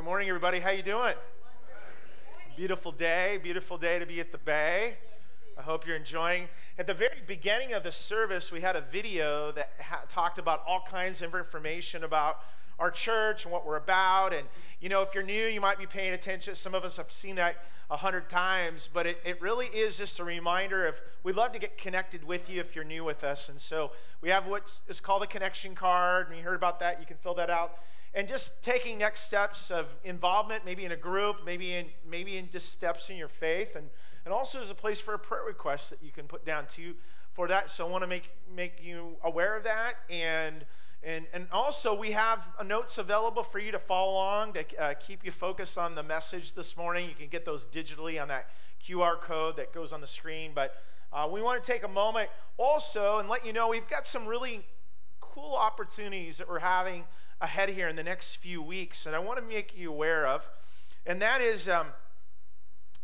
Good morning, everybody. How you doing? Beautiful day. Beautiful day to be at the Bay. I hope you're enjoying. At the very beginning of the service, we had a video that ha- talked about all kinds of information about our church and what we're about. And, you know, if you're new, you might be paying attention. Some of us have seen that a hundred times, but it, it really is just a reminder of we'd love to get connected with you if you're new with us. And so we have what is called a connection card, and you heard about that. You can fill that out and just taking next steps of involvement maybe in a group maybe in maybe in just steps in your faith. And and also there's a place for a prayer request that you can put down to for that. So i want to make make you aware of that. And and and also we have notes available for you to follow along to uh, keep you focused on the message this morning. You can get those digitally on that qr code that goes on the screen. But uh, we want to take a moment also and let you know we've got some really cool opportunities that we're having ahead here in the next few weeks, and I want to make you aware of. And that is, um,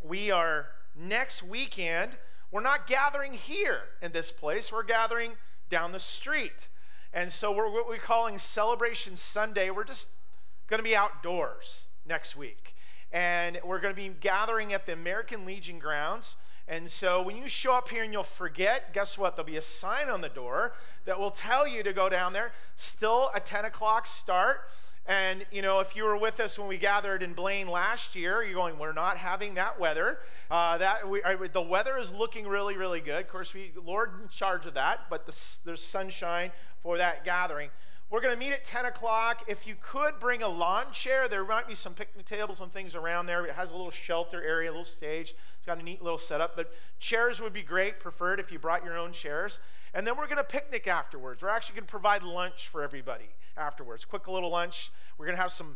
we are next weekend, we're not gathering here in this place, we're gathering down the street. And so we're what we're calling Celebration Sunday. We're just going to be outdoors next week. And we're going to be gathering at the American Legion grounds. And so when you show up here and you'll forget, guess what? There'll be a sign on the door that will tell you to go down there. Still a 10 o'clock start. And, you know, if you were with us when we gathered in Blaine last year, you're going, we're not having that weather. Uh, that we, the weather is looking really, really good. Of course, we Lord in charge of that, but the, there's sunshine for that gathering. We're going to meet at 10 o'clock. If you could bring a lawn chair, there might be some picnic tables and things around there. It has a little shelter area, a little stage. It's got a neat little setup, but chairs would be great, preferred if you brought your own chairs. And then we're going to picnic afterwards. We're actually going to provide lunch for everybody afterwards. Quick little lunch. We're going to have some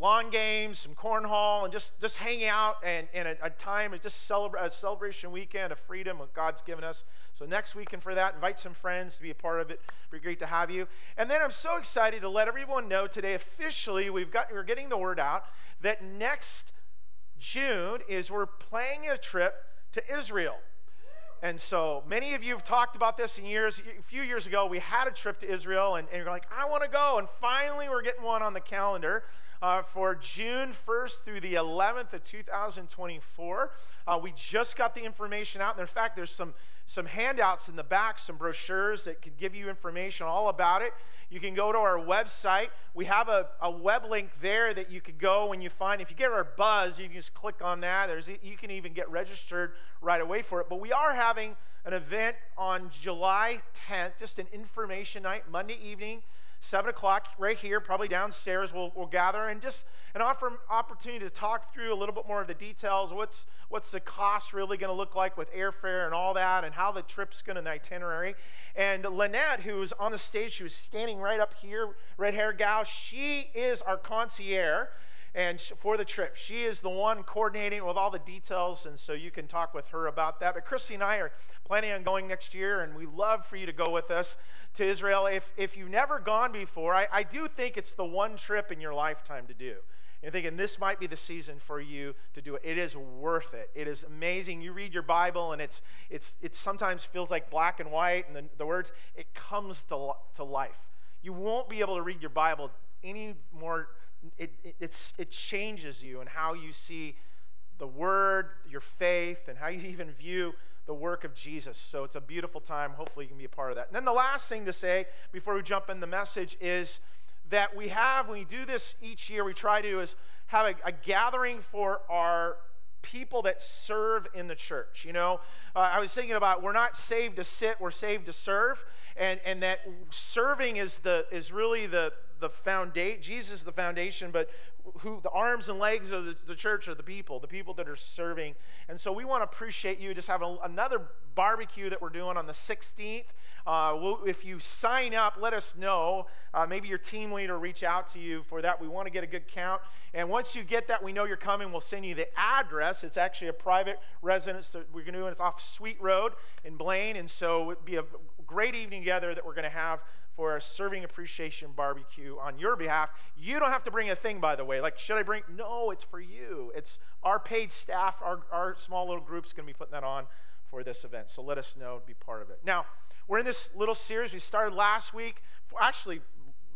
lawn games, some cornhole, and just, just hang out and, and a, a time just celebrate a celebration weekend of freedom what God's given us. So next weekend for that, invite some friends to be a part of it. It'd be great to have you. And then I'm so excited to let everyone know today officially we've got we're getting the word out that next June is we're planning a trip to Israel. And so many of you have talked about this in years. A few years ago, we had a trip to Israel, and, and you're like, I want to go. And finally, we're getting one on the calendar uh, for June 1st through the 11th of 2024. Uh, we just got the information out. And in fact, there's some, some handouts in the back, some brochures that could give you information all about it. You can go to our website. We have a, a web link there that you could go when you find. If you get our buzz, you can just click on that. There's, you can even get registered right away for it. But we are having an event on July 10th, just an information night, Monday evening. 7 o'clock, right here, probably downstairs, we'll, we'll gather and just an offer, opportunity to talk through a little bit more of the details. What's, what's the cost really going to look like with airfare and all that, and how the trip's going to, the itinerary. And Lynette, who was on the stage, she was standing right up here, red hair gal, she is our concierge and for the trip. She is the one coordinating with all the details, and so you can talk with her about that. But Christy and I are planning on going next year, and we love for you to go with us to Israel. If, if you've never gone before, I, I do think it's the one trip in your lifetime to do. You're thinking this might be the season for you to do it. It is worth it. It is amazing. You read your Bible and it's it's it sometimes feels like black and white and the, the words it comes to, to life. You won't be able to read your Bible any more it, it, it's, it changes you and how you see the word, your faith, and how you even view the work of Jesus. So it's a beautiful time. Hopefully, you can be a part of that. And then the last thing to say before we jump in the message is that we have, when we do this each year, we try to is have a, a gathering for our people that serve in the church. You know, uh, I was thinking about we're not saved to sit, we're saved to serve, and and that serving is the is really the the foundation. Jesus is the foundation, but who the arms and legs of the, the, church are the people, the people that are serving. And so we want to appreciate you. Just have a, another barbecue that we're doing on the 16th. Uh, we'll, if you sign up, let us know. Uh, maybe your team leader reach out to you for that. We want to get a good count. And once you get that, we know you're coming. We'll send you the address. It's actually a private residence that we're going to do. It's off Sweet Road in Blaine. And so it'd be a great evening together that we're going to have for a serving appreciation barbecue on your behalf. You don't have to bring a thing, by the way. Like, should I bring? No, it's for you. It's our paid staff, our, our small little group's going to be putting that on for this event. So let us know, be part of it. Now, we're in this little series we started last week. Actually,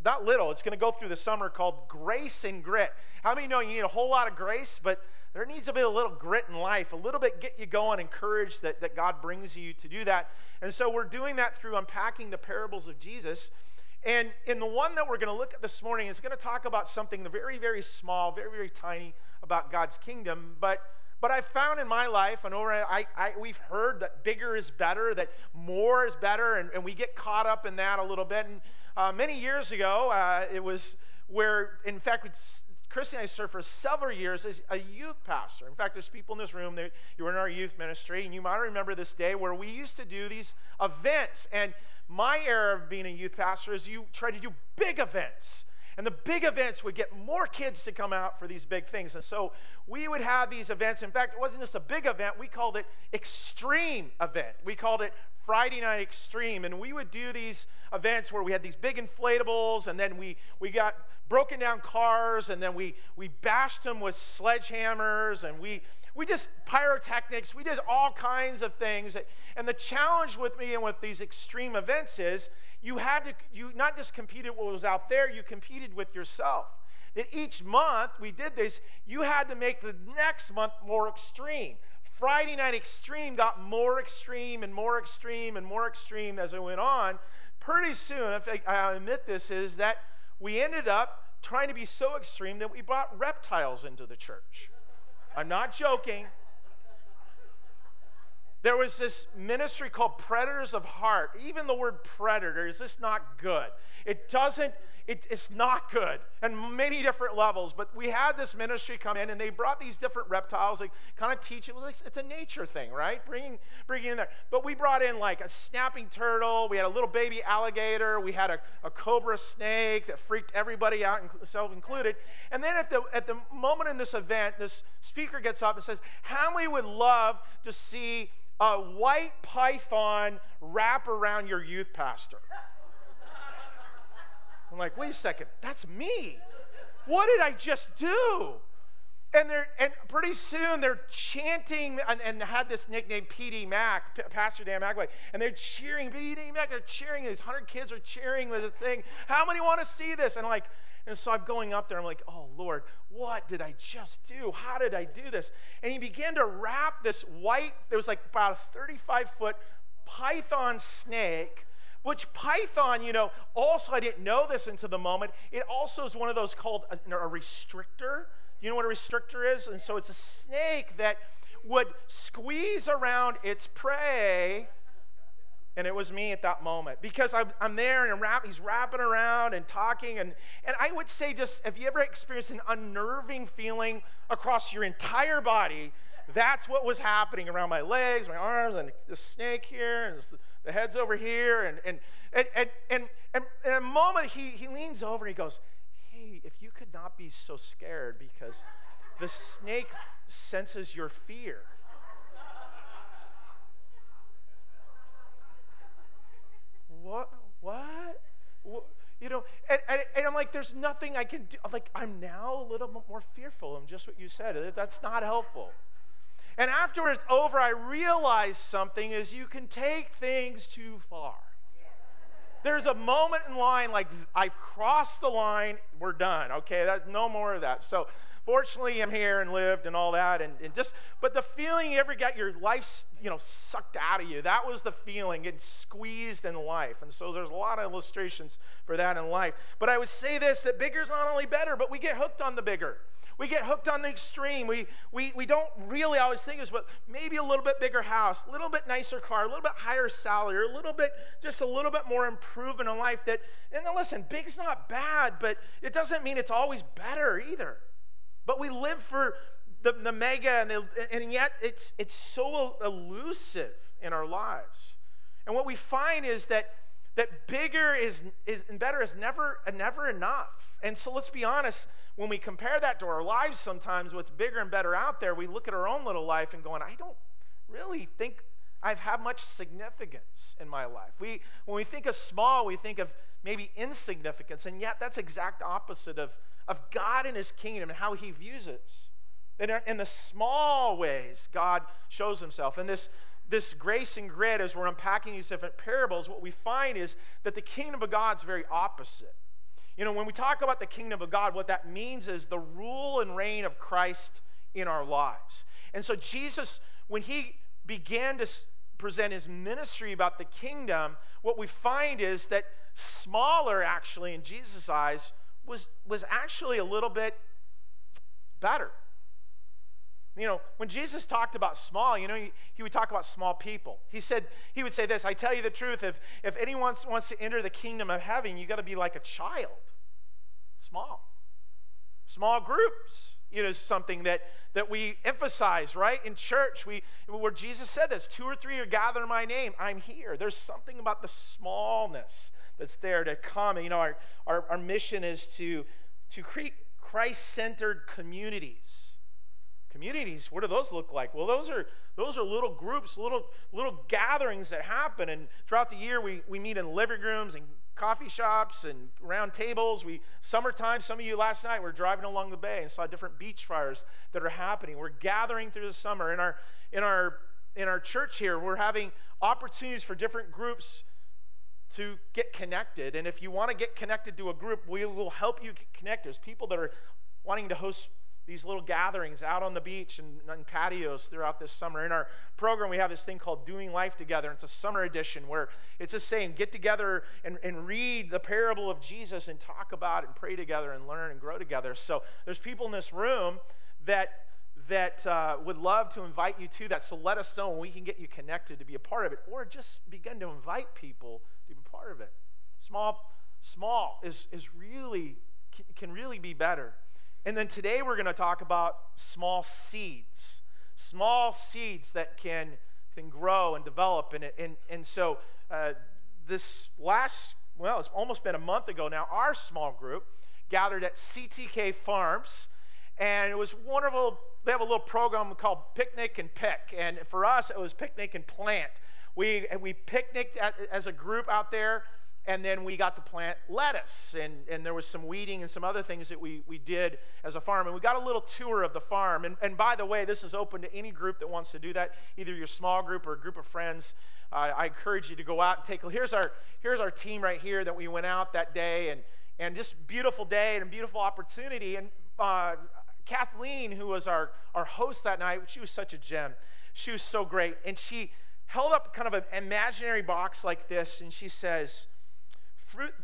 not little, it's going to go through the summer called Grace and Grit. How many know you need a whole lot of grace, but there needs to be a little grit in life, a little bit get you going, encouraged that, that God brings you to do that. And so we're doing that through unpacking the parables of Jesus. And in the one that we're going to look at this morning, it's going to talk about something very, very small, very, very tiny about God's kingdom. But but I found in my life, and over I, I, we've heard that bigger is better, that more is better, and, and we get caught up in that a little bit. And uh, many years ago, uh, it was where, in fact, Christy and I served for several years as a youth pastor. In fact, there's people in this room that you were in our youth ministry, and you might remember this day where we used to do these events. And my era of being a youth pastor is you try to do big events. And the big events would get more kids to come out for these big things. And so we would have these events. In fact, it wasn't just a big event, we called it extreme event. We called it Friday Night Extreme. And we would do these events where we had these big inflatables, and then we, we got broken down cars, and then we, we bashed them with sledgehammers, and we, we just pyrotechnics, we did all kinds of things. And the challenge with me and with these extreme events is you had to, you not just competed what was out there, you competed with yourself. That each month we did this, you had to make the next month more extreme. Friday Night Extreme got more extreme and more extreme and more extreme as it went on. Pretty soon, if I, I admit this, is that we ended up trying to be so extreme that we brought reptiles into the church. I'm not joking. There was this ministry called Predators of Heart. Even the word predator is just not good. It doesn't, it, it's not good on many different levels. But we had this ministry come in and they brought these different reptiles. They kind of teach it. It's a nature thing, right? Bringing, bringing in there. But we brought in like a snapping turtle. We had a little baby alligator. We had a, a cobra snake that freaked everybody out, self included. And then at the, at the moment in this event, this speaker gets up and says, How many would love to see a white python wrap around your youth pastor. I'm like, wait a second, that's me. What did I just do? And they're and pretty soon they're chanting and, and had this nickname PD Mac, P- Pastor Dan McAvoy, and they're cheering PD Mac. They're cheering. These hundred kids are cheering with the thing. How many want to see this? And like, and so I'm going up there. I'm like, oh Lord, what did I just do? How did I do this? And he began to wrap this white, there was like about a 35 foot python snake which python, you know, also I didn't know this until the moment. It also is one of those called a, a, restrictor. You know what a restrictor is? And so it's a snake that would squeeze around its prey and it was me at that moment because I'm, I'm there and wrap, he's wrapping around and talking. And, and I would say, just have you ever experienced an unnerving feeling across your entire body? That's what was happening around my legs, my arms, and the snake here, and the head's over here. And, and, and, and, and, and in a moment, he, he leans over and he goes, Hey, if you could not be so scared because the snake senses your fear. what? What? what? You know, and, and, and, I'm like, there's nothing I can do. I'm like, I'm now a little more fearful of just what you said. That's not helpful. And after it's over, I realized something is you can take things too far. There's a moment in line like I've crossed the line, we're done. Okay, that's no more of that. So fortunately I'm here and lived and all that and, and just but the feeling you ever got your life you know sucked out of you that was the feeling it squeezed in life and so there's a lot of illustrations for that in life but i would say this that bigger is not only better but we get hooked on the bigger we get hooked on the extreme. We, we, we don't really always think this, but maybe a little bit bigger house, a little bit nicer car, a little bit higher salary, or a little bit, just a little bit more improvement in life. That, and then listen, big's not bad, but it doesn't mean it's always better either. But we live for the, the mega, and, the, and yet it's, it's so elusive in our lives. And what we find is that, that bigger is, is, and better is never, never enough. And so let's be honest, when we compare that to our lives sometimes, what's bigger and better out there, we look at our own little life and going, I don't really think I've had much significance in my life. We, when we think of small, we think of maybe insignificance, and yet that's exact opposite of of God and his kingdom and how he views us. And in the small ways, God shows himself. And this, this grace and grit, as we're unpacking these different parables, what we find is that the kingdom of God's very opposite. You know, when we talk about the kingdom of God, what that means is the rule and reign of Christ in our lives. And so, Jesus, when he began to present his ministry about the kingdom, what we find is that smaller, actually, in Jesus' eyes, was, was actually a little bit better. You know, when Jesus talked about small, you know, he, he, would talk about small people. He said, he would say this I tell you the truth, if, if anyone wants to enter the kingdom of heaven, you got to be like a child. Small. Small groups, you know, something that, that we emphasize, right? In church, we where Jesus said this, two or three are gathered in my name, I'm here. There's something about the smallness that's there to come. You know, our, our, our mission is to, to create Christ-centered communities communities what do those look like? Well those are those are little groups little little gatherings that happen. And throughout the year we, we meet in living rooms and coffee shops and round tables. We summertime some of you last night were driving along the bay and saw different beach fires that are happening. We're gathering through the summer. In our in our in our church here we're having opportunities for different groups to get connected. And if you want to get connected to a group we will help you connect there's people that are wanting to host these little gatherings out on the beach and, and, patios throughout this summer. In our program, we have this thing called Doing Life Together. It's a summer edition where it's just saying get together and, and read the parable of Jesus and talk about it and pray together and learn and grow together. So there's people in this room that that uh, would love to invite you to that. So let us know when we can get you connected to be a part of it, or just begin to invite people to be part of it. Small, small is, is really can really be better. And then today we're going to talk about small seeds, small seeds that can, can grow and develop. And, and, and so uh, this last, well, it's almost been a month ago now, our small group gathered at CTK Farms. And it was wonderful. They have a little program called Picnic and Pick. And for us, it was Picnic and Plant. We, we picnicked at, as a group out there and then we got to plant lettuce and, and there was some weeding and some other things that we, we did as a farm and we got a little tour of the farm. And, and by the way this is open to any group that wants to do that either your small group or a group of friends. Uh, i encourage you to go out and take a here's our here's our team right here that we went out that day and and just beautiful day and beautiful opportunity. And uh, kathleen who was our our host that night she was such a gem. She was so great. And she held up kind of an imaginary box like this and she says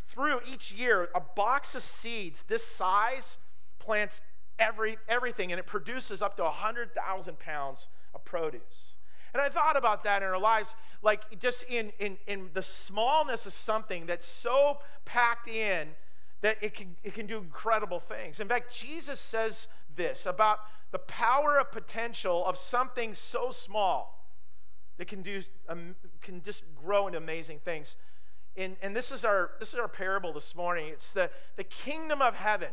through each year, a box of seeds this size plants every, everything, and it produces up to 100,000 pounds of produce. And I thought about that in our lives, like just in, in, in the smallness of something that's so packed in that it can, it can do incredible things. In fact, Jesus says this about the power of potential of something so small that can, do, um, can just grow into amazing things and, and this is our this is our parable this morning. It's the, the kingdom of heaven.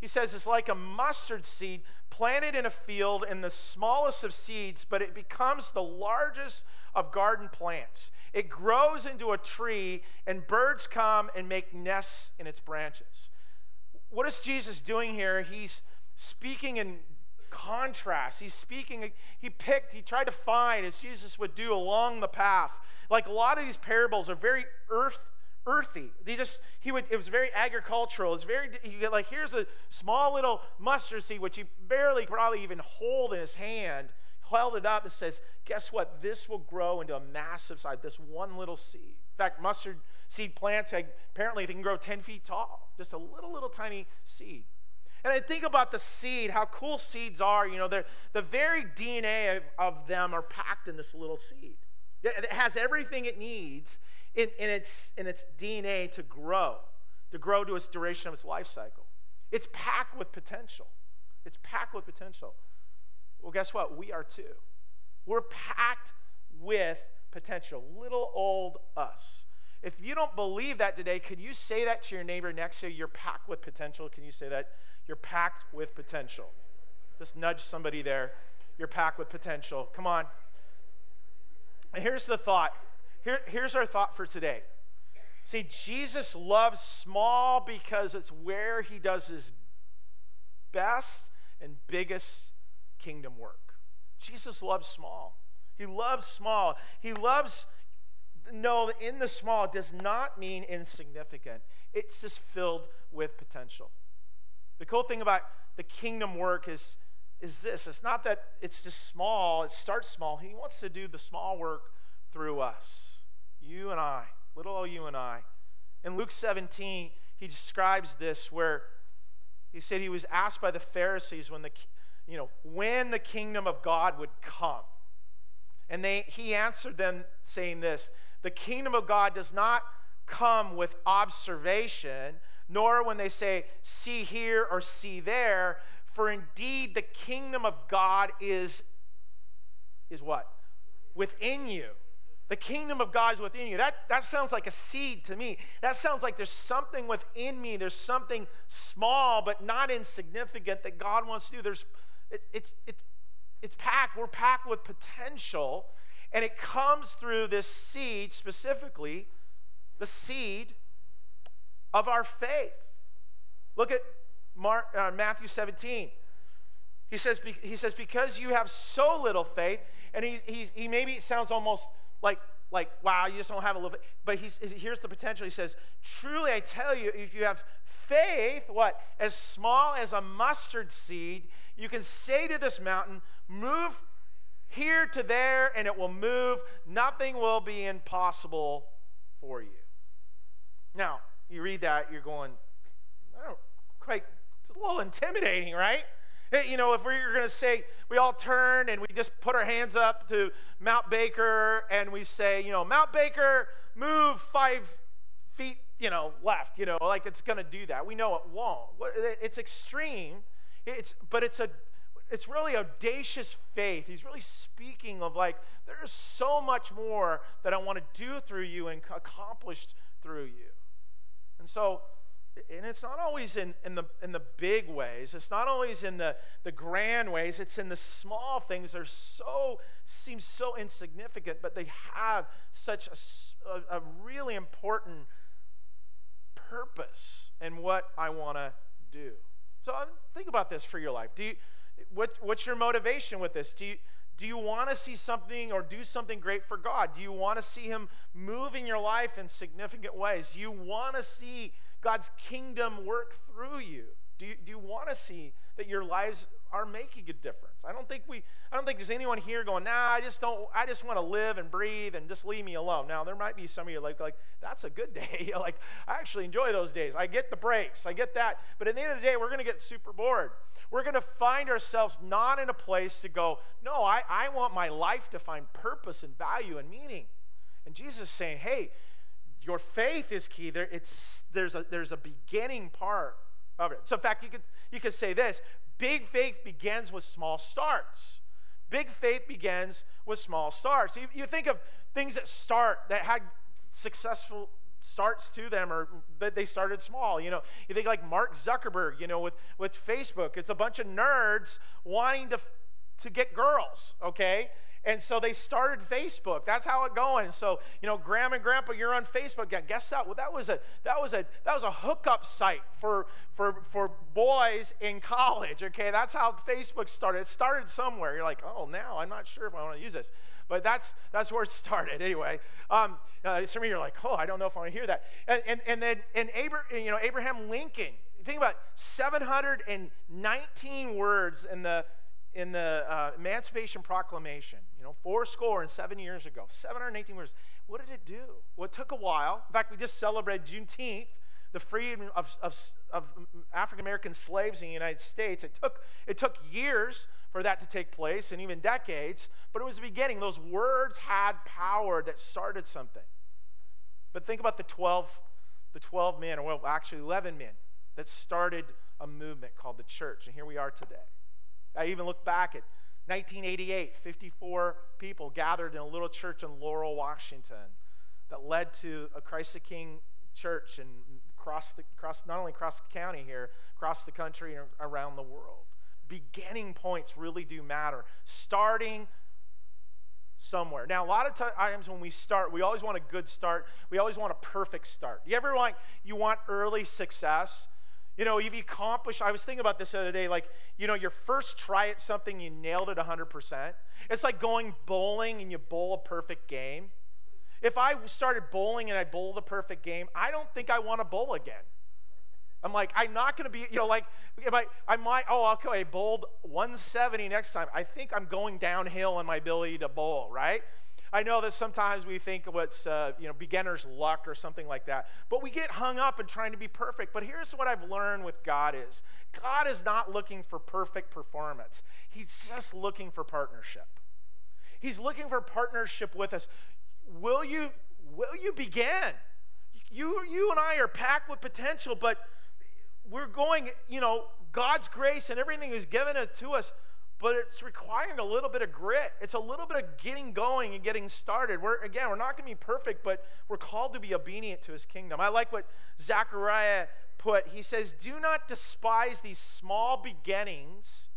He says it's like a mustard seed planted in a field in the smallest of seeds, but it becomes the largest of garden plants. It grows into a tree, and birds come and make nests in its branches. What is Jesus doing here? He's speaking in contrast. He's speaking, he picked, he tried to find, as Jesus would do along the path, like a lot of these parables are very earth earthy. They just he would it was very agricultural. It's very you get like here's a small little mustard seed which he barely probably even hold in his hand. Held it up and says, "Guess what? This will grow into a massive size. This one little seed. In fact, mustard seed plants apparently they can grow 10 feet tall. Just a little little tiny seed." And I think about the seed, how cool seeds are. You know, the very DNA of, of them are packed in this little seed. It has everything it needs in, in, its, in its DNA to grow, to grow to its duration of its life cycle. It's packed with potential. It's packed with potential. Well, guess what? We are too. We're packed with potential. Little old us. If you don't believe that today, could you say that to your neighbor next to you? You're packed with potential. Can you say that? You're packed with potential. Just nudge somebody there. You're packed with potential. Come on. Here's the thought. Here, here's our thought for today. See, Jesus loves small because it's where he does his best and biggest kingdom work. Jesus loves small. He loves small. He loves no, in the small does not mean insignificant. It's just filled with potential. The cool thing about the kingdom work is, is this it's not that it's just small, it starts small. He wants to do the small work through us, you and I, little old you and I. In Luke 17, he describes this where he said he was asked by the Pharisees when the, you know, when the kingdom of God would come. And they, he answered them saying this The kingdom of God does not come with observation, nor when they say, see here or see there. For indeed, the kingdom of God is, is what? Within you. The kingdom of God is within you. That, that sounds like a seed to me. That sounds like there's something within me. There's something small but not insignificant that God wants to do. There's, it, it's, it, it's packed. We're packed with potential. And it comes through this seed, specifically the seed of our faith. Look at Mark, uh, Matthew 17. He says, he says, because you have so little faith, and he, he, he maybe sounds almost like, like, wow, you just don't have a little faith. But he's, here's the potential. He says, truly I tell you, if you have faith, what? As small as a mustard seed, you can say to this mountain, move here to there, and it will move. Nothing will be impossible for you. Now, you read that, you're going, I don't quite, a little intimidating, right? You know, if we are going to say, we all turn and we just put our hands up to Mount Baker and we say, you know, Mount Baker, move five feet, you know, left, you know, like it's going to do that. We know it won't. It's extreme, it's, but it's a, it's really audacious faith. He's really speaking of like, there's so much more that I want to do through you and accomplish through you. And so, and it's not always in, in, the, in the big ways. It's not always in the, the grand ways. It's in the small things that are so, seem so insignificant, but they have such a, a, a really important purpose in what I want to do. So um, think about this for your life. Do you, what, what's your motivation with this? Do you, do you want to see something or do something great for God? Do you want to see Him move in your life in significant ways? Do you want to see God's kingdom work through you? Do you, do you want to see that your lives are making a difference? I don't think we I don't think there's anyone here going, nah, I just don't I just want to live and breathe and just leave me alone. Now there might be some of you like like that's a good day. like I actually enjoy those days. I get the breaks, I get that. But at the end of the day, we're gonna get super bored we're to find ourselves not in a place to go, no, I, I want my life to find purpose and value and meaning. And Jesus is saying, hey, your faith is key. There, it's, there's, a, there's a beginning part of it. So, in fact, you could, you could say this big faith begins with small starts. Big faith begins with small starts. You, you think of things that start, that had successful starts to them or but they started small you know you think like mark zuckerberg you know with with facebook it's a bunch of nerds wanting to to get girls okay and so they started facebook that's how it going so you know grandma and grandpa you're on facebook yeah, guess that well that was a that was a that was a hookup site for for for boys in college okay that's how facebook started it started somewhere you're like oh now i'm not sure if i want to use this but that's that's where it started anyway. Um, uh, some of you are like, oh, I don't know if I want to hear that. And and, and then and Abraham, you know, Abraham Lincoln. Think about 719 words in the in the uh, Emancipation Proclamation. You know, four score and seven years ago. 718 words. What did it do? Well, it took a while. In fact, we just celebrated Juneteenth the freedom of, of, of African American slaves in the United States. It took, it took years for that to take place and even decades, but it was the beginning. Those words had power that started something. But think about the 12, the 12 men, or well, actually 11 men, that started a movement called the church. And here we are today. I even look back at 1988, 54 people gathered in a little church in Laurel, Washington, that led to a Christ the King church and across, the, across not only across the county here, across the country and around the world. Beginning points really do matter. Starting somewhere. Now, a lot of times when we start, we always want a good start. We always want a perfect start. You ever like you want early success? You know, if you accomplish, I was thinking about this the other day, like, you know, your first try at something, you nailed it 100%. It's like going bowling and you bowl a perfect game. If I started bowling and I bowled a perfect game, I don't think I want to bowl again. I'm like, I'm not going to be, you know, like, if I, I might, oh, okay, I bowled 170 next time. I think I'm going downhill in my ability to bowl, right? I know that sometimes we think what's, uh, you know, beginner's luck or something like that, but we get hung up in trying to be perfect. But here's what I've learned with God is God is not looking for perfect performance. He's just looking for partnership. He's looking for partnership with us. Will you, will you begin? You, you and I are packed with potential, but we're going, you know, God's grace and everything is given it to us, but it's requiring a little bit of grit. It's a little bit of getting going and getting started. We're again, we're not going to be perfect, but we're called to be obedient to his kingdom. I like what Zechariah put. He says, "Do not despise these small beginnings,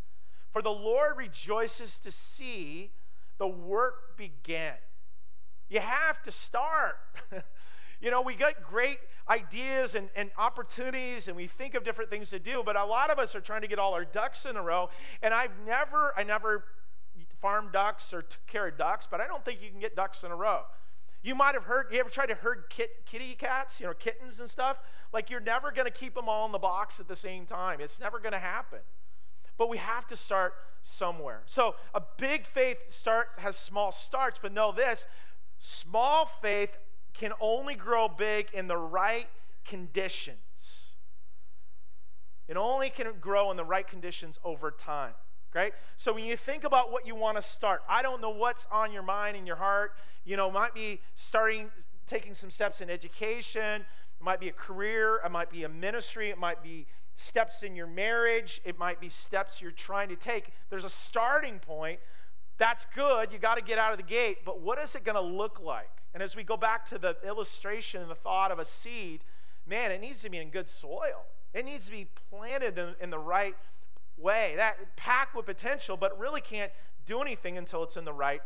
for the Lord rejoices to see the work begin." You have to start. you know, we got great ideas and, and opportunities and we think of different things to do, but a lot of us are trying to get all our ducks in a row. And I've never, I never farmed ducks or took care of ducks, but I don't think you can get ducks in a row. You might have heard, you ever tried to herd kit, kitty cats, you know, kittens and stuff? Like you're never going to keep them all in the box at the same time. It's never going to happen. But we have to start somewhere. So a big faith start has small starts, but know this, small faith can only grow big in the right conditions. It only can grow in the right conditions over time. Right? So when you think about what you want to start, I don't know what's on your mind and your heart. You know, might be starting, taking some steps in education. It might be a career. It might be a ministry. It might be steps in your marriage. It might be steps you're trying to take. There's a starting point. That's good. You got to get out of the gate. But what is it going to look like? And as we go back to the illustration and the thought of a seed, man, it needs to be in good soil. It needs to be planted in, in the right way. That packed with potential, but really can't do anything until it's in the right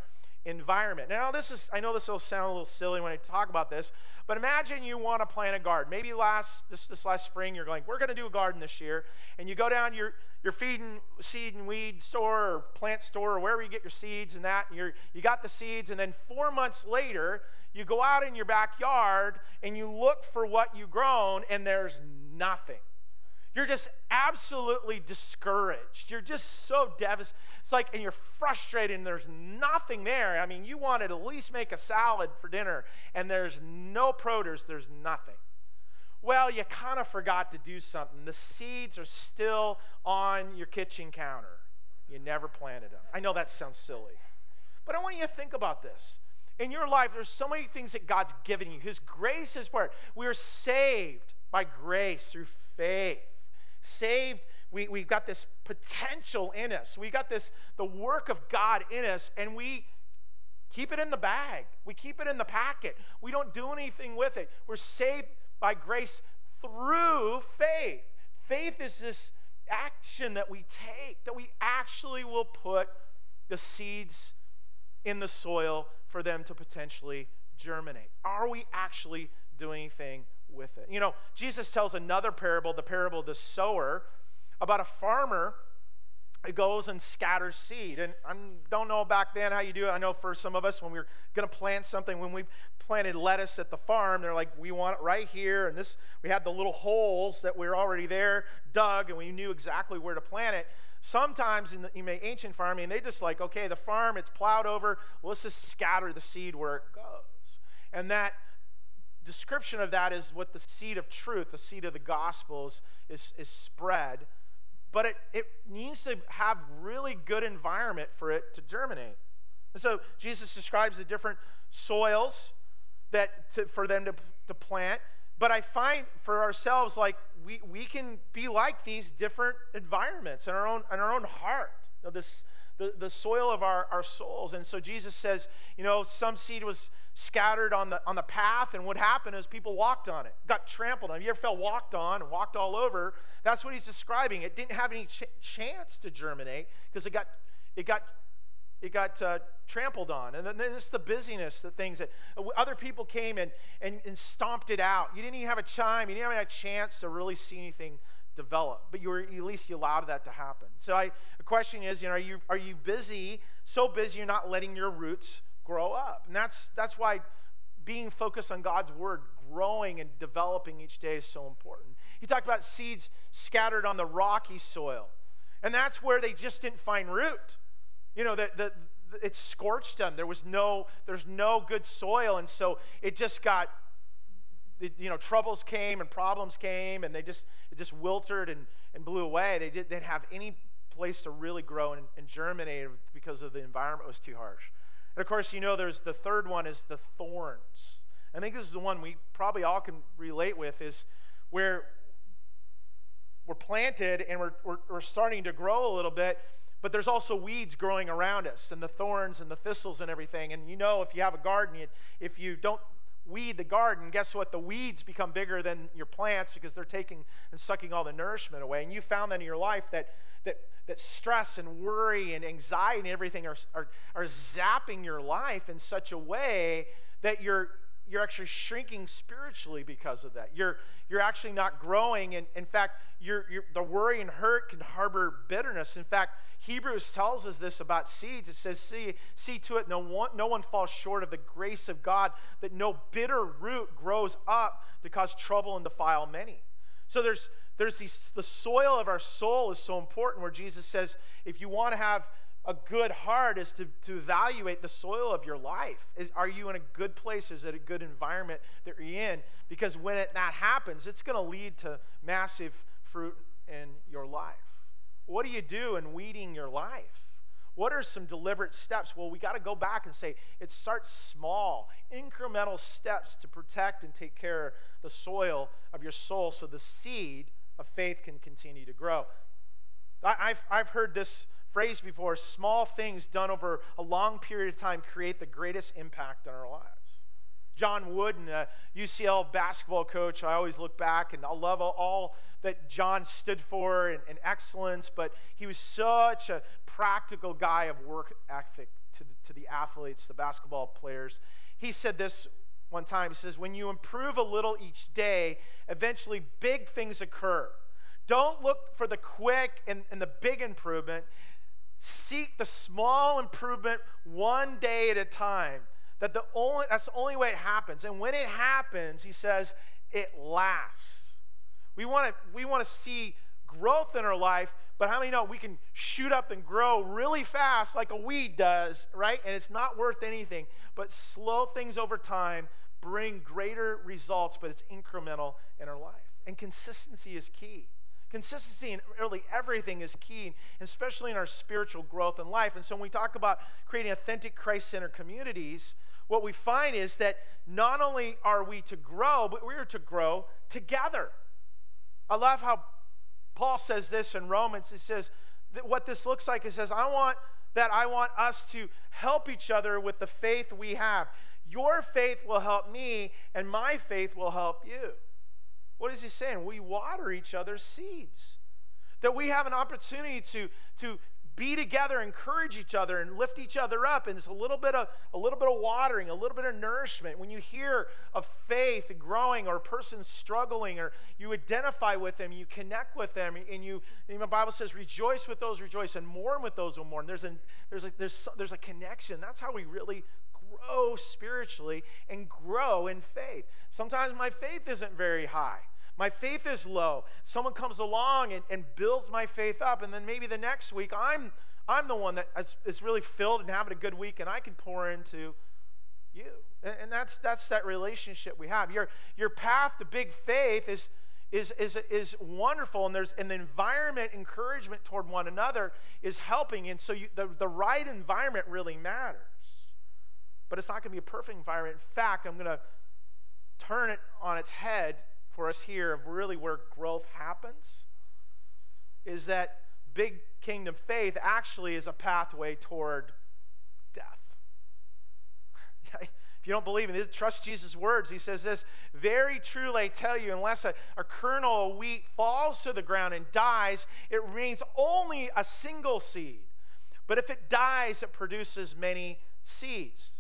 environment. Now, this is, I know this will sound a little silly when I talk about this, but imagine you want to plant a garden. Maybe last, this, this last spring, you're going, we're going to do a garden this year. And you go down your, your feed and seed and weed store or plant store or wherever you get your seeds and that, and you're, you got the seeds. And then four months later, you go out in your backyard and you look for what you've grown, and there's nothing. You're just absolutely discouraged. You're just so devastated. It's like, and you're frustrated, and there's nothing there. I mean, you wanted to at least make a salad for dinner, and there's no produce, there's nothing. Well, you kind of forgot to do something. The seeds are still on your kitchen counter. You never planted them. I know that sounds silly, but I want you to think about this. In your life, there's so many things that God's given you. His grace is where we are saved by grace through faith saved. We, we've got this potential in us. We got this the work of god in us and we keep it in the bag. We keep it in the packet. We don't do anything with it. We're saved by grace through faith. Faith is this action that we take that we actually will put the seeds in the soil for them to potentially germinate. Are we actually doing anything with it. You know, Jesus tells another parable, the parable of the sower, about a farmer who goes and scatters seed. And I don't know back then how you do it. I know for some of us, when we were going to plant something, when we planted lettuce at the farm, they're like, we want it right here. And this, we had the little holes that we were already there dug, and we knew exactly where to plant it. Sometimes in the in ancient farming, they just like, okay, the farm, it's plowed over. Let's just scatter the seed where it goes. And that description of that is what the seed of truth, the seed of the gospels, is, is spread. But it, it needs to have really good environment for it to germinate. And so Jesus describes the different soils that to, for them to, to plant. But I find for ourselves, like we, we can be like these different environments in our own in our own heart. You know, this the, the soil of our, our souls. And so Jesus says, you know, some seed was scattered on the, on the path, and what happened is people walked on it, got trampled on. You ever felt walked on and walked all over? That's what he's describing. It didn't have any ch- chance to germinate because it got, it got, it got uh, trampled on. And then it's the busyness, the things that other people came and, and, and stomped it out. You didn't even have a chime, you didn't have a chance to really see anything develop, but you were at least you allowed that to happen. So I, the question is, you know, are you are you busy, so busy you're not letting your roots grow up? And that's that's why being focused on God's word, growing and developing each day is so important. He talked about seeds scattered on the rocky soil. And that's where they just didn't find root. You know, the, the, it scorched them. There was no, there's no good soil. And so it just got, you know, troubles came and problems came and they just, it just wilted and, and blew away. They didn't have any place to really grow and, and germinate because of the environment was too harsh. And of course, you know, there's the third one is the thorns. I think this is the one we probably all can relate with is where we're planted and we're, we're, we're starting to grow a little bit, but there's also weeds growing around us and the thorns and the thistles and everything. And you know, if you have a garden, if you don't weed the garden, guess what? The weeds become bigger than your plants because they're taking and sucking all the nourishment away. And you found that in your life that that, that stress and worry and anxiety and everything are, are, are zapping your life in such a way that you're, you're actually shrinking spiritually because of that. You're, you're actually not growing. And in fact, you're, you're, the worry and hurt can harbor bitterness. In fact, Hebrews tells us this about seeds. It says, see, see to it, no one, no one falls short of the grace of God, that no bitter root grows up to cause trouble and defile many. So there's, there's these, the soil of our soul is so important where Jesus says, if you want to have a good heart is to, to evaluate the soil of your life. Is, are you in a good place? Is it a good environment that you're in? Because when it, that happens, it's going to lead to massive fruit in your life. What do you do in weeding your life? What are some deliberate steps? Well, we got to go back and say it starts small, incremental steps to protect and take care of the soil of your soul so the seed of faith can continue to grow. I, have I've heard this phrase before small things done over a long period of time create the greatest impact on our lives. John Wooden, a uh, UCLA basketball coach, I always look back and I love all that John stood for and, and excellence, but he was such a practical guy of work ethic to the, to the athletes, the basketball players. He said this one time. He says, When you improve a little each day, eventually big things occur. Don't look for the quick and, and the big improvement. Seek the small improvement one day at a time. That the only that's the only way it happens. And when it happens, he says, it lasts. We want to we want to see growth in our life, but how many know we can shoot up and grow really fast like a weed does, right? And it's not worth anything. But slow things over time bring greater results, but it's incremental in our life. And consistency is key. Consistency in really everything is key, especially in our spiritual growth in life. And so when we talk about creating authentic Christ centered communities, what we find is that not only are we to grow, but we are to grow together. I love how Paul says this in Romans. He says that what this looks like, he says, I want that I want us to help each other with the faith we have. Your faith will help me, and my faith will help you. What is he saying? We water each other's seeds. That we have an opportunity to, to be together, encourage each other, and lift each other up. And it's a little bit of a little bit of watering, a little bit of nourishment. When you hear of faith growing or a person struggling, or you identify with them, you connect with them, and you and the Bible says, rejoice with those rejoice, and mourn with those who mourn. There's there's a, there's there's a connection. That's how we really grow spiritually and grow in faith. Sometimes my faith isn't very high. My faith is low. Someone comes along and, and builds my faith up, and then maybe the next week I'm I'm the one that is really filled and having a good week, and I can pour into you. And, and that's that's that relationship we have. Your your path to big faith is is, is, is wonderful and there's an environment encouragement toward one another is helping and so you, the, the right environment really matters but it's not going to be a perfect environment. In fact, I'm going to turn it on its head for us here of really where growth happens is that big kingdom faith actually is a pathway toward death. if you don't believe in it, trust Jesus' words. He says this Very truly I tell you, unless a, a kernel of wheat falls to the ground and dies, it remains only a single seed. But if it dies, it produces many seeds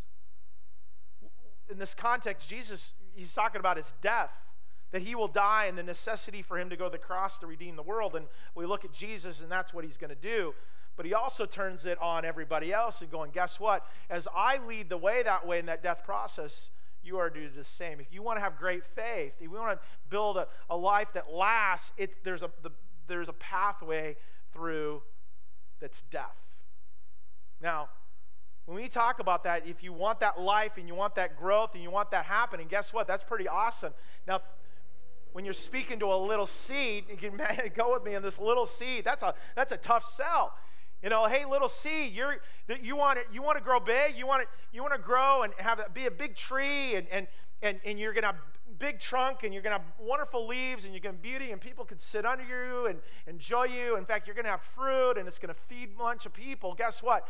in this context, Jesus, he's talking about his death, that he will die and the necessity for him to go to the cross to redeem the world. And we look at Jesus, and that's what he's going to do. But he also turns it on everybody else and going, guess what? As I lead the way that way in that death process, you are to do the same. If you want to have great faith, if you want to build a, a life that lasts, it, there's, a, the, there's a pathway through that's death. Now, when we talk about that, if you want that life and you want that growth and you want that happening, guess what? That's pretty awesome. Now, when you're speaking to a little seed, you can go with me in this little seed. That's a that's a tough sell. You know, hey, little seed, you're you want it, you want to grow big, you want it, you want to grow and have it be a big tree, and and and, and you're gonna have big trunk and you're gonna have wonderful leaves and you're gonna beauty and people can sit under you and enjoy you. In fact, you're gonna have fruit and it's gonna feed a bunch of people. Guess what?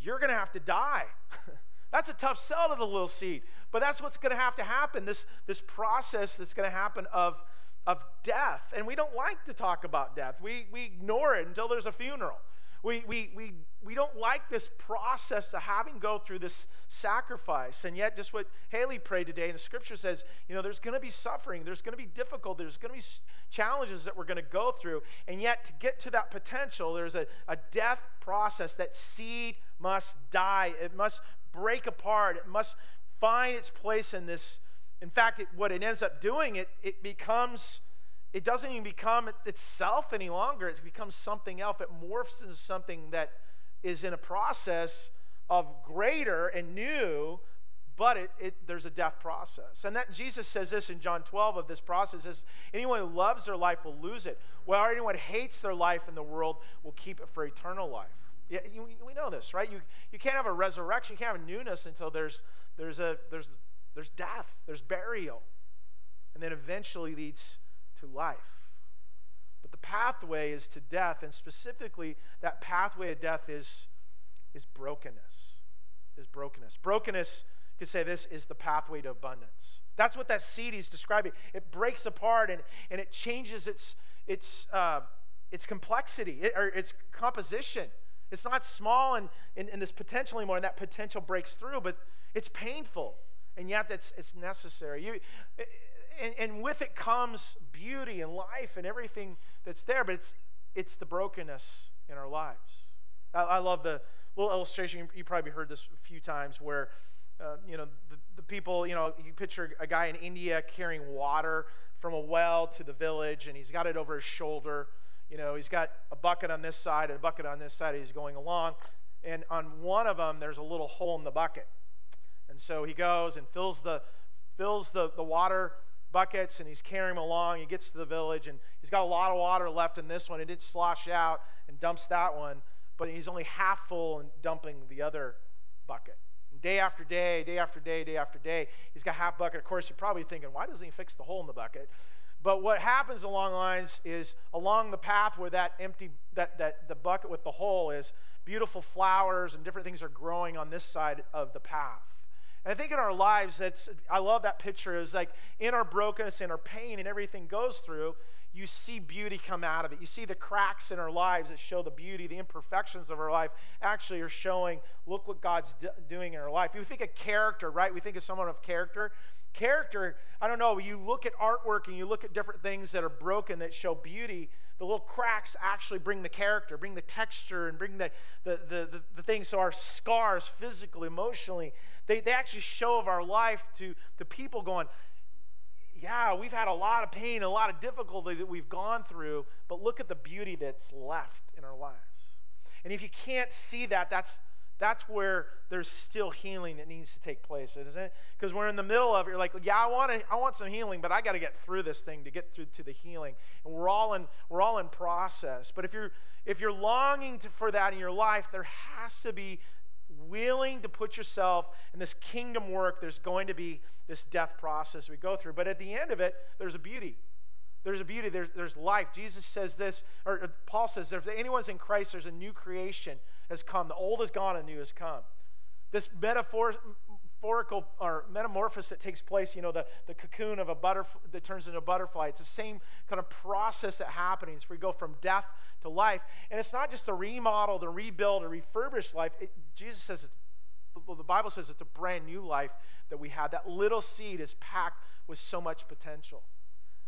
You're gonna have to die. That's a tough sell to the little seed. But that's what's going to have to happen this, this process that's going to happen of, of death. And we don't like to talk about death, we, we ignore it until there's a funeral. We, we, we, we don't like this process of having go through this sacrifice. And yet, just what Haley prayed today, and the scripture says, you know, there's going to be suffering, there's going to be difficulty, there's going to be challenges that we're going to go through. And yet, to get to that potential, there's a, a death process. That seed must die, it must break apart, it must find its place in this. In fact, it, what it ends up doing, it, it becomes, it doesn't even become itself any longer. It becomes something else. It morphs into something that is in a process of greater and new, but it, it, there's a death process. And that Jesus says this in John 12 of this process is anyone who loves their life will lose it, while anyone hates their life in the world will keep it for eternal life. Yeah, you, we know this, right? You, you can't have a resurrection, you can't have a newness until there's there's, a, there's, there's death, there's burial, and then eventually leads to life. But the pathway is to death, and specifically, that pathway of death is, is brokenness. Is brokenness. Brokenness, you could say this, is the pathway to abundance. That's what that seed is describing. It breaks apart and, and it changes its, its, uh, its complexity it, or its composition. It's not small and, and, and this potential anymore, and that potential breaks through, but it's painful, and yet it's, it's necessary. You, and, and with it comes beauty and life and everything that's there, but it's, it's the brokenness in our lives. I, I love the little illustration, you probably heard this a few times, where uh, you know the, the people, you know, you picture a guy in India carrying water from a well to the village, and he's got it over his shoulder you know, he's got a bucket on this side and a bucket on this side. He's going along. And on one of them, there's a little hole in the bucket. And so he goes and fills the, fills the, the water buckets and he's carrying them along. He gets to the village and he's got a lot of water left in this one. It didn't slosh out and dumps that one, but he's only half full and dumping the other bucket. Day after day, day after day, day after day, he's got half bucket. Of course, you're probably thinking, why doesn't he fix the hole in the bucket? But what happens along lines is along the path where that empty, that, that the bucket with the hole is, beautiful flowers and different things are growing on this side of the path. And I think in our lives, that's I love that picture. Is like in our brokenness, in our pain, and everything goes through, you see beauty come out of it. You see the cracks in our lives that show the beauty, the imperfections of our life actually are showing, look what God's doing in our life. You think of character, right? We think of someone of character. Character, I don't know, you look at artwork and you look at different things that are broken that show beauty, the little cracks actually bring the character, bring the texture, and bring the, the, the, the, the things. So our scars, physically, emotionally, they, they actually show of our life to the people going, yeah, we've had a lot of pain, a lot of difficulty that we've gone through, but look at the beauty that's left in our lives. And if you can't see that, that's that's where there's still healing that needs to take place, isn't it? Because we're in the middle of it. You're like, yeah, I want to, I want some healing, but I got to get through this thing to get through to the healing. And we're all in, we're all in process. But if you're, if you're longing to, for that in your life, there has to be willing to put yourself in this kingdom work. There's going to be this death process we go through, but at the end of it, there's a beauty. There's a beauty. There's, there's life. Jesus says this, or Paul says, if anyone's in Christ, there's a new creation has come. The old is gone and new has come. This metaphorical or metamorphosis that takes place, you know, the, the cocoon of a butterfly that turns into a butterfly. It's the same kind of process that happens. We go from death to life. And it's not just a remodel, to rebuild, or refurbish life. It, Jesus says, well, the Bible says it's a brand new life that we have. That little seed is packed with so much potential.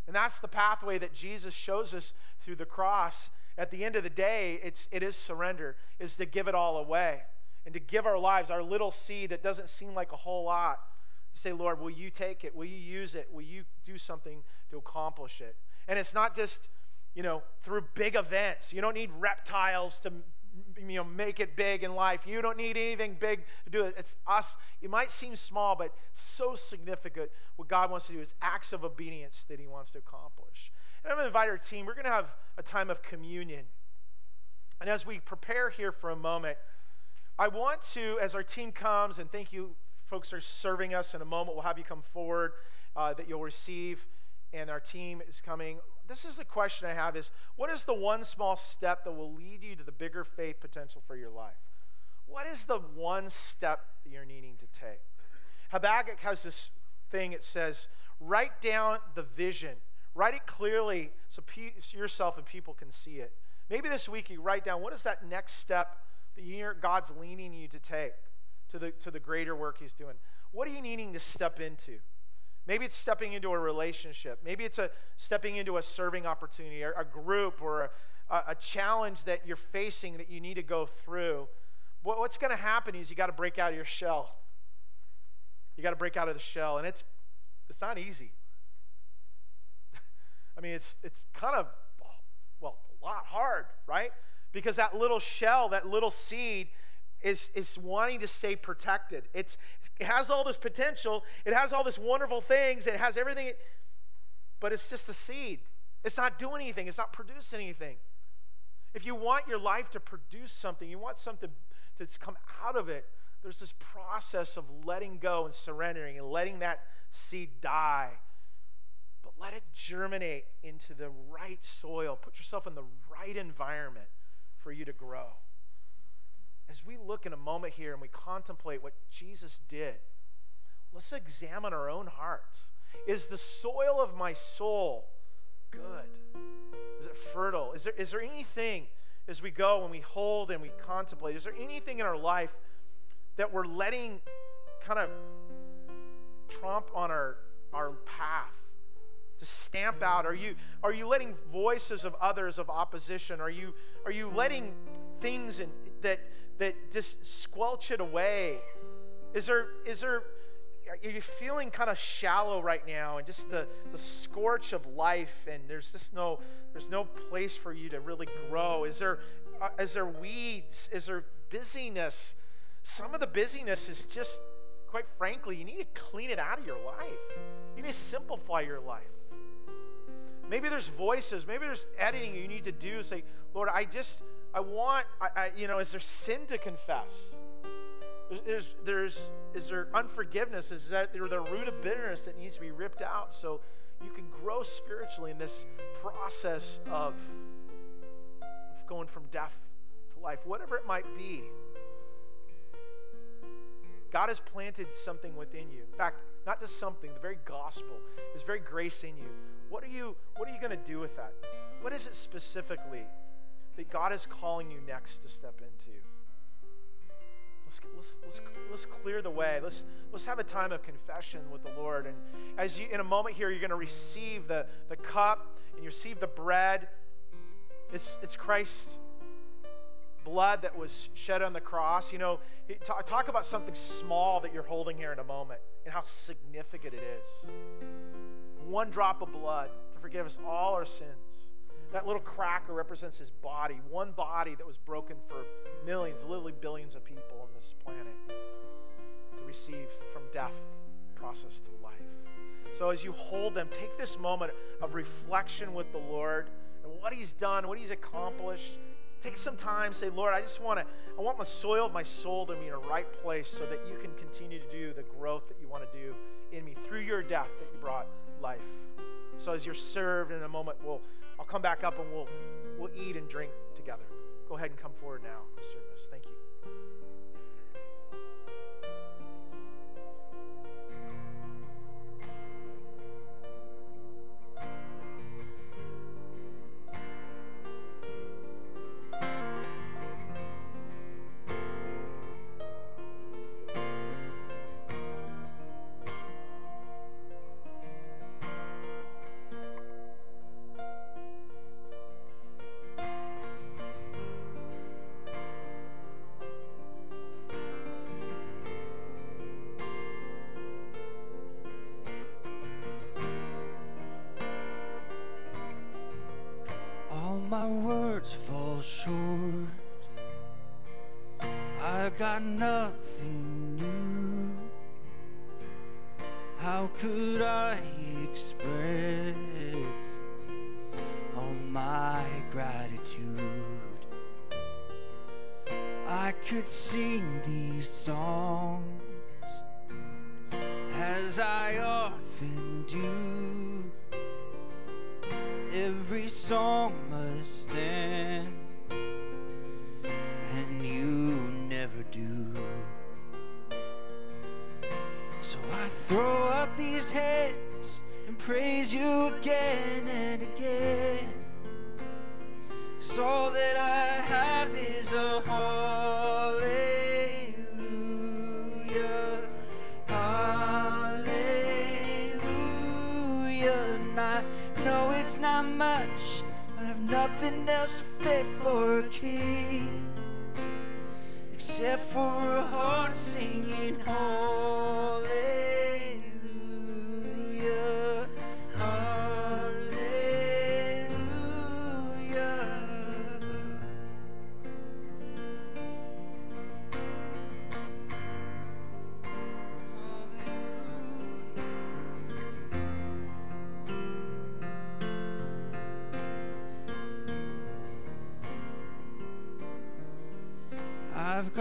And that's the pathway that Jesus shows us through the cross at the end of the day, it's, it is surrender, is to give it all away and to give our lives, our little seed that doesn't seem like a whole lot, Say, Lord, will you take it? Will you use it? Will you do something to accomplish it? And it's not just, you know, through big events. You don't need reptiles to you know make it big in life you don't need anything big to do it it's us it might seem small but so significant what god wants to do is acts of obedience that he wants to accomplish i'm going to invite our team we're going to have a time of communion and as we prepare here for a moment i want to as our team comes and thank you folks are serving us in a moment we'll have you come forward uh, that you'll receive and our team is coming this is the question I have is what is the one small step that will lead you to the bigger faith potential for your life? What is the one step that you're needing to take? Habakkuk has this thing it says, write down the vision. Write it clearly so pe- yourself and people can see it. Maybe this week you write down what is that next step that God's leaning you to take to the, to the greater work He's doing. What are you needing to step into? Maybe it's stepping into a relationship. Maybe it's a stepping into a serving opportunity, or a group, or a, a challenge that you're facing that you need to go through. What, what's going to happen is you got to break out of your shell. You got to break out of the shell, and it's it's not easy. I mean, it's it's kind of well, a lot hard, right? Because that little shell, that little seed is, is wanting to stay protected. It's, it has all this potential, it has all this wonderful things, it has everything, but it's just a seed. It's not doing anything, it's not producing anything. If you want your life to produce something, you want something to come out of it, there's this process of letting go and surrendering and letting that seed die. Let it germinate into the right soil. Put yourself in the right environment for you to grow as we look in a moment here and we contemplate what Jesus did, let's examine our own hearts. Is the soil of my soul good? Is it fertile? Is there, is there anything as we go and we hold and we contemplate, is there anything in our life that we're letting kind of trump on our, our path? To stamp out? Are you, are you letting voices of others of opposition? Are you, are you letting things in, that, that just squelch it away? Is there, is there, are you feeling kind of shallow right now and just the, the scorch of life and there's just no, there's no place for you to really grow? Is there, uh, there weeds? Is there busyness? Some of the busyness is just, quite frankly, you need to clean it out of your life. You need to simplify your life. Maybe there's voices, maybe there's editing you need to do. Say, Lord, I just, I want, I, I, you know, is there sin to confess? There's, there's, is there unforgiveness? Is that there the root of bitterness that needs to be ripped out so you can grow spiritually in this process of, of going from death to life, whatever it might be? God has planted something within you. In fact, not just something, the very gospel is very grace in you. What are you, what are you going to do with that? What is it specifically that God is calling you next to step into. Let's, let's, let's, let's clear the way. Let's, let's have a time of confession with the Lord. And as you, in a moment here, you're going to receive the, the cup and you receive the bread. It's, it's Christ's blood that was shed on the cross. You know, talk, about something small that you're holding here in a moment and how significant it is. One drop of blood to forgive us all our sins. That little cracker represents his body, one body that was broken for millions, literally billions of people on this planet to receive from death process to life. So as you hold them, take this moment of reflection with the Lord and what he's done, what he's accomplished. Take some time, say, Lord, I just want to, I want the soil my soul to be in a right place so that you can continue to do the growth that you want to do in me through your death that you brought life. So as you're served in a moment, we'll I'll come back up and we'll, we'll eat and drink together. Go ahead and come forward now, service. Thank you. I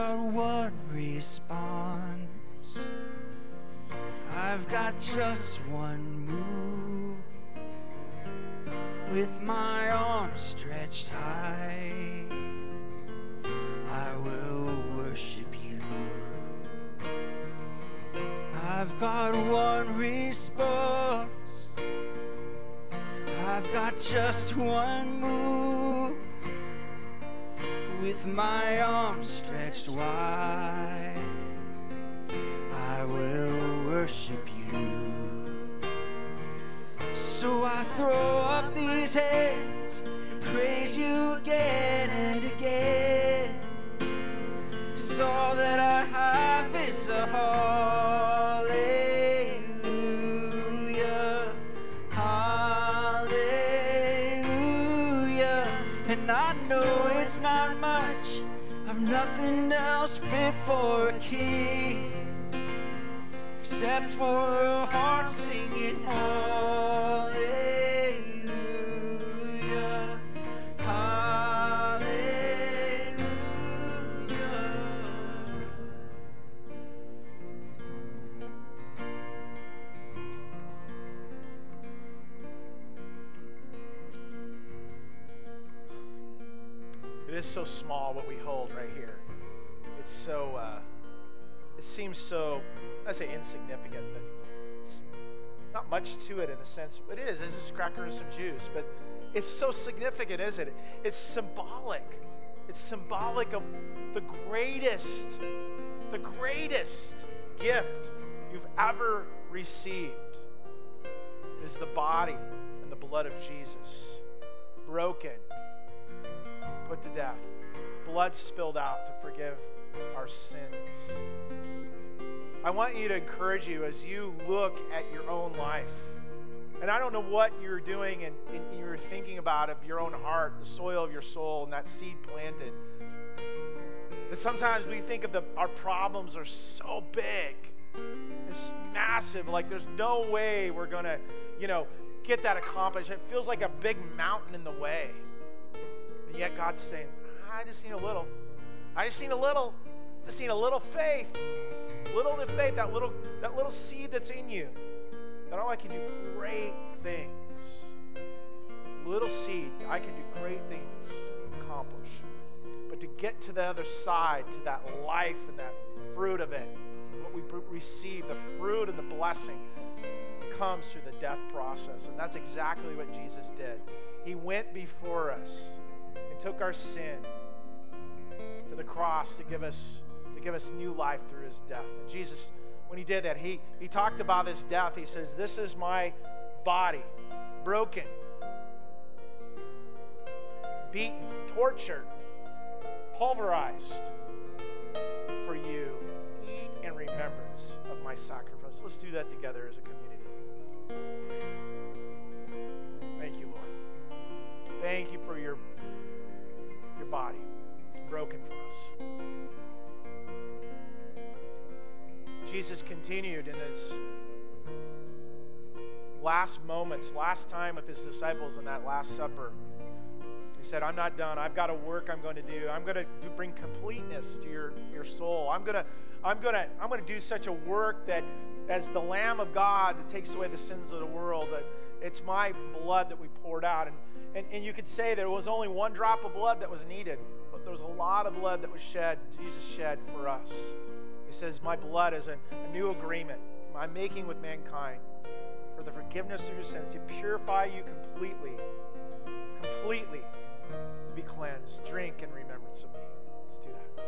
Got one response. I've got just one move. With my arms stretched high, I will worship you. I've got one response. I've got just one move small what we hold right here. It's so, uh, it seems so, I say insignificant, but just not much to it in the sense, it is, it's just a cracker and some juice, but it's so significant, isn't it? It's symbolic. It's symbolic of the greatest, the greatest gift you've ever received is the body and the blood of Jesus, broken put to death, blood spilled out to forgive our sins. I want you to encourage you as you look at your own life. And I don't know what you're doing and, and you're thinking about of your own heart, the soil of your soul, and that seed planted. But sometimes we think of the our problems are so big. It's massive. Like there's no way we're gonna, you know, get that accomplished. It feels like a big mountain in the way. And yet God's saying, I just need a little. I just need a little. Just need a little faith. Little to faith, that little, that little seed that's in you. That all I can do great things. Little seed, I can do great things, accomplish. But to get to the other side, to that life and that fruit of it, what we receive, the fruit and the blessing, comes through the death process. And that's exactly what Jesus did. He went before us and took our sin to the cross to give us to give us new life through his death. And Jesus, when he did that, he he talked about his death. He says, "This is my body, broken, beaten, tortured, pulverized for you. Eat in remembrance of my sacrifice." Let's do that together as a community. Thank you, Lord. Thank you for your your body broken for us. Jesus continued in his last moments, last time with his disciples in that Last Supper. He said, I'm not done. I've got a work I'm going to do. I'm going to bring completeness to your, your soul. I'm going to, I'm going to, I'm going to do such a work that as the Lamb of God that takes away the sins of the world, that it's my blood that we poured out. And, and, and you could say there was only one drop of blood that was needed, there was a lot of blood that was shed, Jesus shed for us. He says, My blood is a, a new agreement I'm making with mankind for the forgiveness of your sins to purify you completely. Completely be cleansed. Drink in remembrance of me. Let's do that.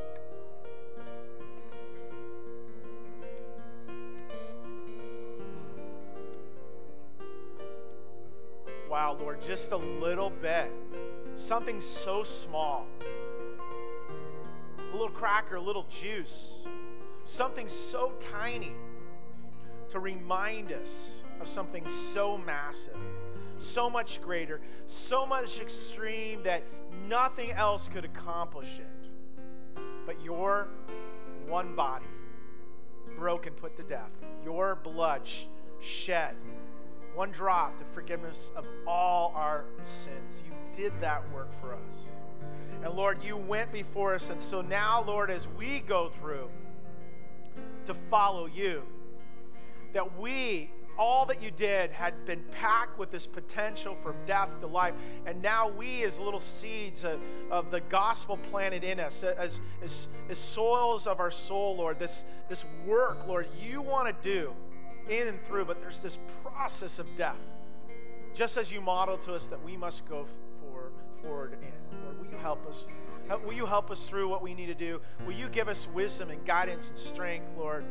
Wow, Lord, just a little bit. Something so small. A little cracker, a little juice. Something so tiny to remind us of something so massive, so much greater, so much extreme that nothing else could accomplish it. But your one body, broken, put to death, your blood shed, one drop, the forgiveness of all our sins. You did that work for us. And Lord, you went before us. And so now, Lord, as we go through to follow you, that we all that you did had been packed with this potential from death to life. And now we, as little seeds of, of the gospel planted in us, as, as, as soils of our soul, Lord, this, this work, Lord, you want to do in and through, but there's this process of death. Just as you model to us that we must go for, forward in. Will you help us? Will you help us through what we need to do? Will you give us wisdom and guidance and strength, Lord?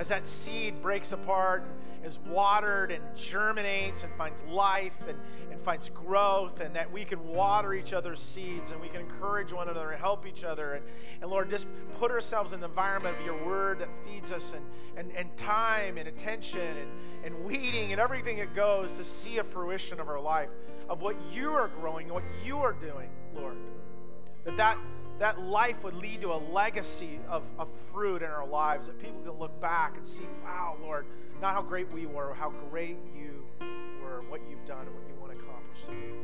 as that seed breaks apart is watered and germinates and finds life and, and finds growth, and that we can water each other's seeds and we can encourage one another and help each other. And, and Lord, just put ourselves in the environment of your word that feeds us and, and, and time and attention and, and weeding and everything that goes to see a fruition of our life, of what you are growing and what you are doing, Lord. That that that life would lead to a legacy of, of fruit in our lives that people can look back and see, wow, Lord, not how great we were, how great you were, what you've done, and what you want to accomplish to do.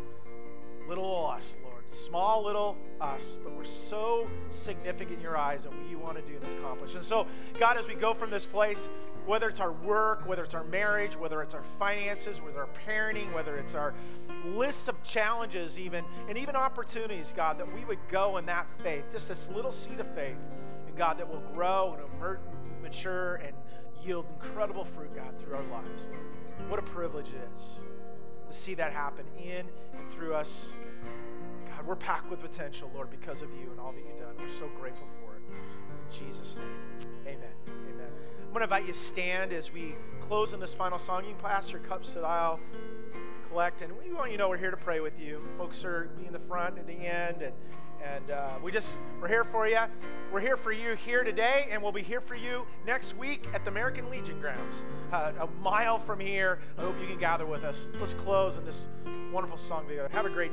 Little us, Lord. Small little us, but we're so significant in your eyes and you want to do and accomplish. And so, God, as we go from this place, whether it's our work, whether it's our marriage, whether it's our finances, whether our parenting, whether it's our list of challenges, even, and even opportunities, God, that we would go in that faith, just this little seed of faith, and God, that will grow and mature and yield incredible fruit, God, through our lives. What a privilege it is to see that happen in and through us. God, we're packed with potential, Lord, because of you and all that you've done. We're so grateful for it. In Jesus' name, amen Amen. I'm going to invite you to stand as we close in this final song. You can pass your cups to the aisle, collect, and we want you to know we're here to pray with you. Folks are in the front and the end, and and uh, we just we're here for you. We're here for you here today, and we'll be here for you next week at the American Legion grounds, uh, a mile from here. I hope you can gather with us. Let's close in this wonderful song together. Have a great.